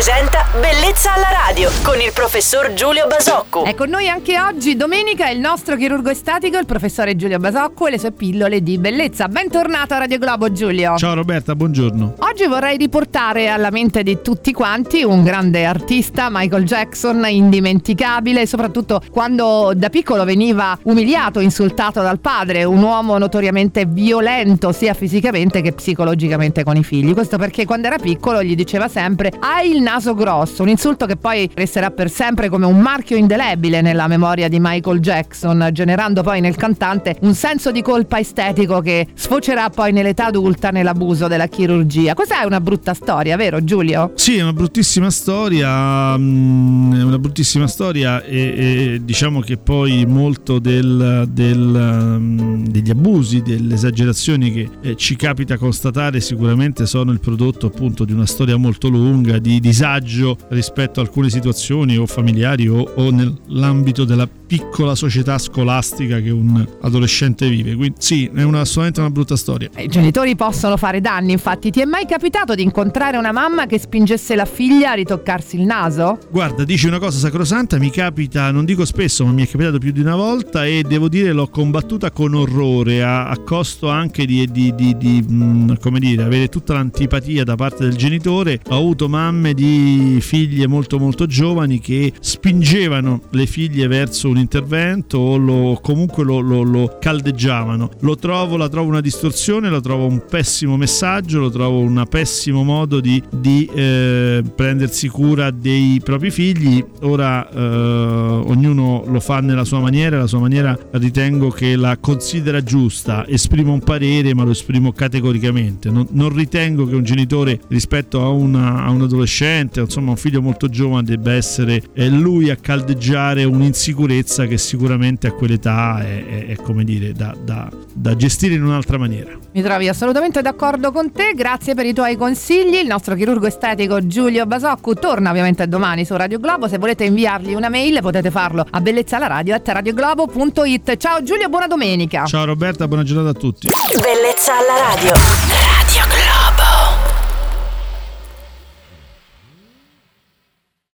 presenta Bellezza alla radio con il professor Giulio Basocco. È con noi anche oggi, domenica, il nostro chirurgo estetico, il professore Giulio Basocco e le sue pillole di bellezza. Bentornato a Radio Globo, Giulio. Ciao Roberta, buongiorno. Oggi vorrei riportare alla mente di tutti quanti un grande artista, Michael Jackson, indimenticabile, soprattutto quando da piccolo veniva umiliato, insultato dal padre, un uomo notoriamente violento sia fisicamente che psicologicamente con i figli. Questo perché quando era piccolo gli diceva sempre hai il naso grosso, un insulto che poi resterà per sempre come un marchio indelebile nella memoria di Michael Jackson, generando poi nel cantante un senso di colpa estetico che sfocerà poi nell'età adulta nell'abuso della chirurgia. Questa è una brutta storia, vero Giulio? Sì, è una bruttissima storia, mm, è una bruttissima storia e, e diciamo che poi molto del, del, mm, degli abusi, delle esagerazioni che eh, ci capita constatare sicuramente sono il prodotto appunto di una storia molto lunga di disagio rispetto a alcune situazioni o familiari o, o nell'ambito della piccola società scolastica che un adolescente vive. Quindi sì, è una, assolutamente una brutta storia. I genitori possono fare danni, infatti. Ti è mai capitato di incontrare una mamma che spingesse la figlia a ritoccarsi il naso? Guarda, dici una cosa sacrosanta, mi capita, non dico spesso, ma mi è capitato più di una volta e devo dire l'ho combattuta con orrore, a, a costo anche di, di, di, di mh, mm, come dire, avere tutta l'antipatia da parte del genitore. Ho avuto mamme di figlie molto molto giovani che spingevano le figlie verso un intervento o lo, comunque lo, lo, lo, caldeggiavano. Lo trovo, la trovo una distorsione, lo trovo un pessimo messaggio, lo trovo pessimo modo di, di eh, prendersi cura dei propri figli. Ora eh, ognuno lo fa nella sua maniera, la sua maniera ritengo che la considera giusta, esprimo un parere ma lo esprimo categoricamente. Non, non ritengo che un genitore rispetto a, una, a un adolescente, insomma un figlio molto giovane, debba essere eh, lui a caldeggiare un'insicurezza sicurezza che sicuramente a quell'età è, è, è come dire da, da, da, gestire in un'altra maniera. Mi trovi assolutamente d'accordo con te, grazie per i tuoi consigli. Il nostro chirurgo estetico Giulio Basoccu torna ovviamente domani su Radio Globo. Se volete inviargli una mail potete farlo a bellezzalaradio.it. Ciao Giulio, buona domenica. Ciao Roberta, buona giornata a tutti. Bellezza alla radio. Radio Globo.